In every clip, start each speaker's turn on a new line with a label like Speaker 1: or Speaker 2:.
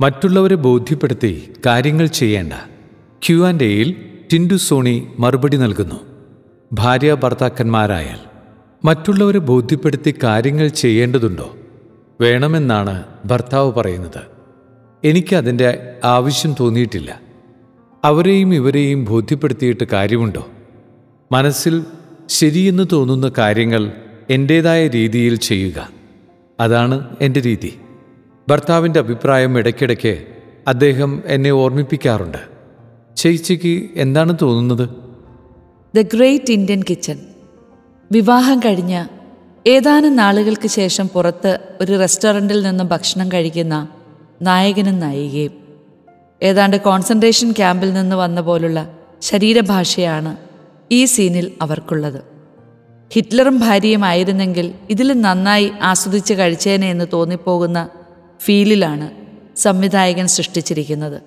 Speaker 1: മറ്റുള്ളവരെ ബോധ്യപ്പെടുത്തി കാര്യങ്ങൾ ചെയ്യേണ്ട ക്യു ആൻഡ് എയിൽ ടിൻഡു സോണി മറുപടി നൽകുന്നു. ഭാര്യ ഭർത്താക്കന്മാരായാൽ മറ്റുള്ളവരെ ബോധ്യപ്പെടുത്തി കാര്യങ്ങൾ ചെയ്യേണ്ടതുണ്ടോ? വേണമെന്നാണ് ഭർത്താവ് പറയുന്നത്. എനിക്ക് അതിന്റെ ആവശ്യം തോന്നിയിട്ടില്ല. അവരെയും ഇവരെയും ബോധ്യപ്പെടുത്തിയിട്ട് കാര്യമുണ്ടോ? മനസ്സിൽ ശരിയെന്ന് തോന്നുന്ന കാര്യങ്ങൾ എന്റേതായ രീതിയിൽ ചെയ്യുക. അതാണ് എന്റെ രീതി. ഭർത്താവിന്റെ അഭിപ്രായം ഇടയ്ക്കിടയ്ക്ക് അദ്ദേഹം എന്നെ ഓർമ്മിപ്പിക്കാറുണ്ട്. ചേച്ചിക്ക് എന്താണ് തോന്നുന്നത്?
Speaker 2: ദ ഗ്രേറ്റ് ഇന്ത്യൻ കിച്ചൺ വിവാഹം കഴിഞ്ഞ ഏതാനും നാളുകൾക്ക് ശേഷം പുറത്ത് ഒരു റെസ്റ്റോറന്റിൽ നിന്ന് ഭക്ഷണം കഴിക്കുന്ന നായകനും നായികയും ഏതാണ്ട് കോൺസെൻട്രേഷൻ ക്യാമ്പിൽ നിന്ന് വന്ന പോലുള്ള ശരീരഭാഷയാണ് ഈ സീനിൽ അവർക്കുള്ളത്. ഹിറ്റ്ലറും ഭാര്യയുമായിരുന്നെങ്കിൽ ഇതിലും നന്നായി ആസ്വദിച്ച് കഴിച്ചേനെ എന്ന് തോന്നിപ്പോകുന്ന ഫീലിലാണ് സംവിധായകൻ സൃഷ്ടിച്ചിരിക്കുന്നത്.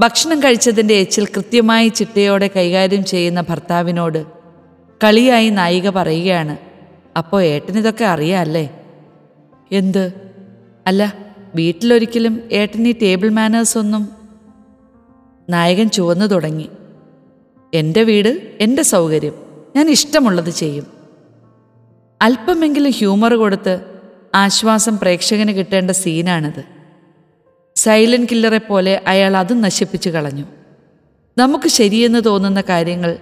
Speaker 2: ഭക്ഷണം കഴിച്ചതിന്റെ എച്ചിൽ കൃത്യമായി ചിട്ടയോടെ കൈകാര്യം ചെയ്യുന്ന ഭർത്താവിനോട് കളിയായി നായിക പറയുകയാണ് അപ്പോൾ ഏട്ടനിതൊക്കെ അറിയാമല്ലേ എന്ത്? അല്ല വീട്ടിലൊരിക്കലും ഈ ടേബിൾ മാനേഴ്സൊന്നും നായകൻ ചുവന്നു തുടങ്ങി. എന്റെ വീട് എന്റെ സൗകര്യം. ഞാൻ ഇഷ്ടമുള്ളത് ചെയ്യും. അല്പമെങ്കിലും ഹ്യൂമർ കൊടുത്ത് ആശ്വാസം പ്രേക്ഷകന് കിട്ടേണ്ട സീനാണിത്. സൈലന്റ് കില്ലറെ പോലെ അയാൾ അതും നശിപ്പിച്ചു കളഞ്ഞു. നമുക്ക് ശരിയെന്ന് തോന്നുന്ന കാര്യങ്ങൾ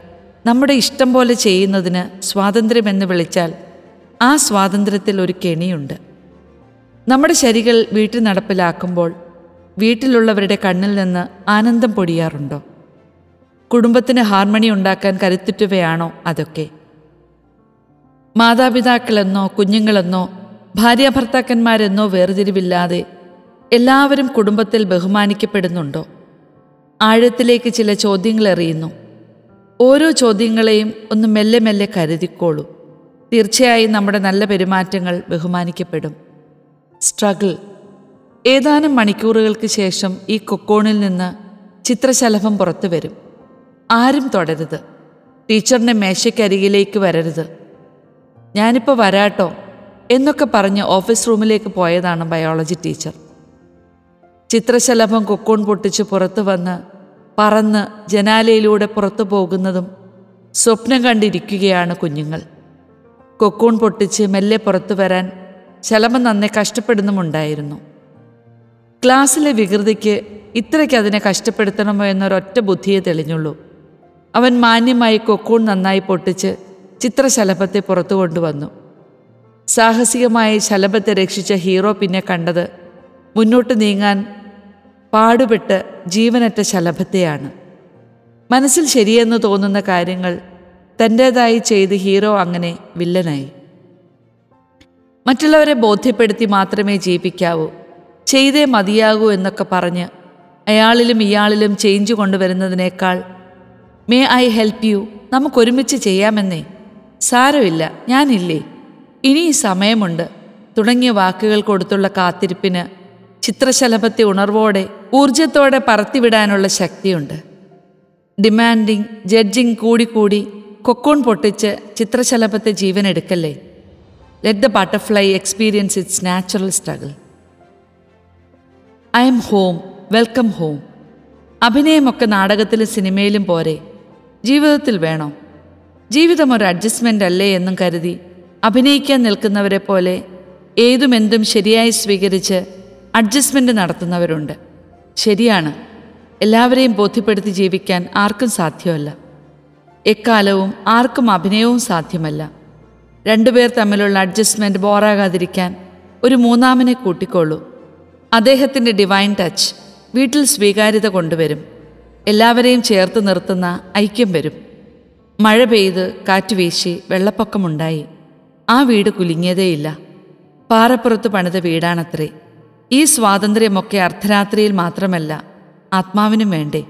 Speaker 2: നമ്മുടെ ഇഷ്ടം പോലെ ചെയ്യുന്നതിന് സ്വാതന്ത്ര്യമെന്ന് വിളിച്ചാൽ ആ സ്വാതന്ത്ര്യത്തിൽ ഒരു കെണിയുണ്ട്. നമ്മുടെ ശരികൾ വീട്ടിൽ നടപ്പിലാക്കുമ്പോൾ വീട്ടിലുള്ളവരുടെ കണ്ണിൽ നിന്ന് ആനന്ദം പൊടിയാറുണ്ടോ? കുടുംബത്തിന് ഹാർമണി ഉണ്ടാക്കാൻ കരുത്തുറ്റവയാണോ അതൊക്കെ? മാതാപിതാക്കളെന്നോ കുഞ്ഞുങ്ങളെന്നോ ഭാര്യാഭർത്താക്കന്മാരെന്നോ വേർതിരിവില്ലാതെ എല്ലാവരും കുടുംബത്തിൽ ബഹുമാനിക്കപ്പെടുന്നുണ്ടോ? ആഴത്തിലേക്ക് ചില ചോദ്യങ്ങൾ എറിയുന്നു. ഓരോ ചോദ്യങ്ങളെയും ഒന്ന് മെല്ലെ മെല്ലെ കരുതിക്കോളൂ. തീർച്ചയായും നമ്മുടെ നല്ല പെരുമാറ്റങ്ങൾ ബഹുമാനിക്കപ്പെടും. സ്ട്രഗിൾ. ഏതാനും മണിക്കൂറുകൾക്ക് ശേഷം ഈ കൊക്കോണിൽ നിന്ന് ചിത്രശലഭം പുറത്തു വരും. ആരും തുടരുത്. ടീച്ചറിന്റെ മേശയ്ക്കരികിലേക്ക് വരരുത്. ഞാനിപ്പോൾ വരാട്ടോ. എന്നൊക്കെ പറഞ്ഞ് ഓഫീസ് റൂമിലേക്ക് പോയതാണ് ബയോളജി ടീച്ചർ. ചിത്രശലഭം കൊക്കോൺ പൊട്ടിച്ച് പുറത്തു വന്ന് പറന്ന് ജനാലയിലൂടെ പുറത്തു പോകുന്നതും സ്വപ്നം കണ്ടിരിക്കുകയാണ് കുഞ്ഞുങ്ങൾ. കൊക്കൂൺ പൊട്ടിച്ച് മെല്ലെ പുറത്തു വരാൻ ശലഭം നന്നെ കഷ്ടപ്പെടുന്നുമുണ്ടായിരുന്നു. ക്ലാസ്സിലെ വികൃതിക്ക് ഇത്രയ്ക്ക് അതിനെ കഷ്ടപ്പെടുത്തണമോ എന്നൊരൊറ്റ ബുദ്ധിയെ തെളിഞ്ഞുള്ളൂ. അവൻ മാന്യമായി കൊക്കൂൺ നന്നായി പൊട്ടിച്ച് ചിത്രശലഭത്തെ പുറത്തു കൊണ്ടുവന്നു. സാഹസികമായി ശലഭത്തെ രക്ഷിച്ച ഹീറോ പിന്നെ കണ്ടത് മുന്നോട്ട് നീങ്ങാൻ പാടുപെട്ട് ജീവനറ്റ ശലഭത്തെയാണ്. മനസ്സിൽ ശരിയെന്ന് തോന്നുന്ന കാര്യങ്ങൾ തന്റേതായി ചെയ്ത് ഹീറോ അങ്ങനെ വില്ലനായി. മറ്റുള്ളവരെ ബോധ്യപ്പെടുത്തി മാത്രമേ ജീവിക്കാവൂ. ചെയ്തേ മതിയാകൂ എന്നൊക്കെ പറഞ്ഞ് അയാളിലും ഇയാളിലും ചേഞ്ച് കൊണ്ടുവരുന്നതിനേക്കാൾ മേ ഐ ഹെൽപ്പ് യു നമുക്കൊരുമിച്ച് ചെയ്യാമെന്നേ. സാരമില്ല ഞാനില്ലേ? ഇനി സമയമുണ്ട്. തുടങ്ങിയ വാക്കുകൾ കൊടുത്തുള്ള കാത്തിരിപ്പിന് ചിത്രശലഭത്തെ ഉണർവോടെ ഊർജത്തോടെ പറത്തിവിടാനുള്ള ശക്തിയുണ്ട്. ഡിമാൻഡിങ് ജഡ്ജിങ് കൂടിക്കൂടി കൊക്കോൺ പൊട്ടിച്ച് ചിത്രശലഭത്തെ ജീവൻ എടുക്കല്ലേ let the butterfly experience its natural struggle I am home welcome home അഭിനയമൊക്കെ നാടകത്തിലും സിനിമയിലും പോരെ. ജീവിതത്തിൽ വേണോ? ജീവിതം ഒരു അഡ്ജസ്റ്റ്മെന്റ് അല്ലേ എന്നും കരുതി അഭിനയിക്കാൻ നിൽക്കുന്നവരെ പോലെ ഏതുമെന്തും ശരിയായി സ്വീകരിച്ച് അഡ്ജസ്റ്റ്മെന്റ് നടത്തുന്നവരുണ്ട്. ശരിയാണ്. എല്ലാവരെയും ബോധ്യപ്പെടുത്തി ജീവിക്കാൻ ആർക്കും സാധ്യമല്ല. എക്കാലവും ആർക്കും അഭിനയവും സാധ്യമല്ല. രണ്ടുപേർ തമ്മിലുള്ള അഡ്ജസ്റ്റ്മെന്റ് ബോറാകാതിരിക്കാൻ ഒരു മൂന്നാമനെ കൂട്ടിക്കൊള്ളൂ. അദ്ദേഹത്തിന്റെ ഡിവൈൻ ടച്ച് വീട്ടിൽ സ്വീകാര്യത കൊണ്ടുവരും. എല്ലാവരെയും ചേർത്ത് നിർത്തുന്ന ഐക്യം വരും. മഴ പെയ്ത് കാറ്റ് വീശി വെള്ളപ്പൊക്കമുണ്ടായി. ആ വീട് കുലുങ്ങിയതേയില്ല. പാറപ്പുറത്ത് പണിത വീടാണത്രേ. ഈ സ്വാതന്ത്ര്യമൊക്കെ അർദ്ധരാത്രിയിൽ മാത്രമല്ല ആത്മാവിനും വേണ്ടേ.